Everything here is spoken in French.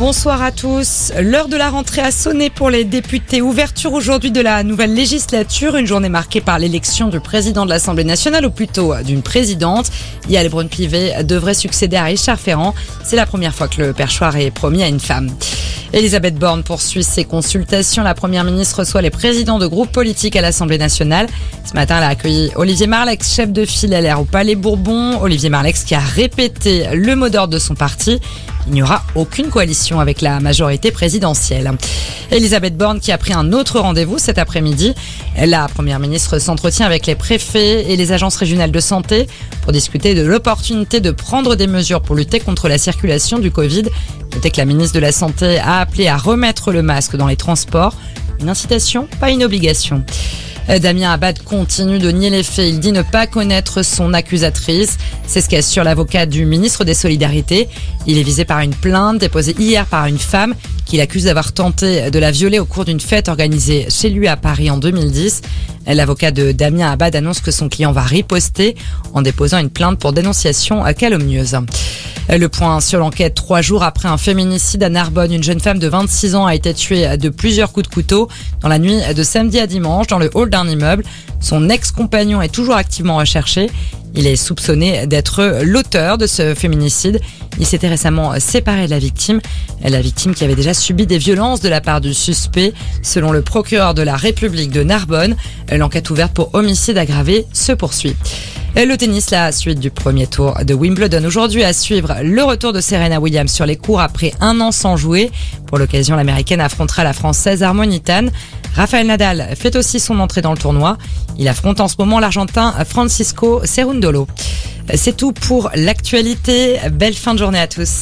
Bonsoir à tous. L'heure de la rentrée a sonné pour les députés. Ouverture aujourd'hui de la nouvelle législature, une journée marquée par l'élection du président de l'Assemblée nationale, ou plutôt d'une présidente. Yael Braun-Pivet devrait succéder à Richard Ferrand. C'est la première fois que le perchoir est promis à une femme. Elisabeth Borne poursuit ses consultations. La première ministre reçoit les présidents de groupes politiques à l'Assemblée nationale. Ce matin, elle a accueilli Olivier Marlex, chef de file LR au Palais Bourbon. Olivier Marlex qui a répété le mot d'ordre de son parti. Il n'y aura aucune coalition avec la majorité présidentielle. Elisabeth Borne qui a pris un autre rendez-vous cet après-midi. La première ministre s'entretient avec les préfets et les agences régionales de santé pour discuter de l'opportunité de prendre des mesures pour lutter contre la circulation du Covid. Notez que la ministre de la Santé a appelé à remettre le masque dans les transports. Une incitation, pas une obligation. Damien Abad continue de nier les faits. Il dit ne pas connaître son accusatrice. C'est ce qu'assure l'avocat du ministre des Solidarités. Il est visé par une plainte déposée hier par une femme qui l'accuse d'avoir tenté de la violer au cours d'une fête organisée chez lui à Paris en 2010. L'avocat de Damien Abad annonce que son client va riposter en déposant une plainte pour dénonciation calomnieuse. Le point sur l'enquête, trois jours après un féminicide à Narbonne, une jeune femme de 26 ans a été tuée de plusieurs coups de couteau dans la nuit de samedi à dimanche dans le hall d'un immeuble. Son ex-compagnon est toujours activement recherché. Il est soupçonné d'être l'auteur de ce féminicide. Il s'était récemment séparé de la victime, la victime qui avait déjà subi des violences de la part du suspect. Selon le procureur de la République de Narbonne, l'enquête ouverte pour homicide aggravé se poursuit. Le tennis, la suite du premier tour de Wimbledon. Aujourd'hui, à suivre le retour de Serena Williams sur les cours après un an sans jouer. Pour l'occasion, l'américaine affrontera la française Harmonitane. Rafael Nadal fait aussi son entrée dans le tournoi. Il affronte en ce moment l'argentin Francisco Cerundolo. C'est tout pour l'actualité. Belle fin de journée à tous.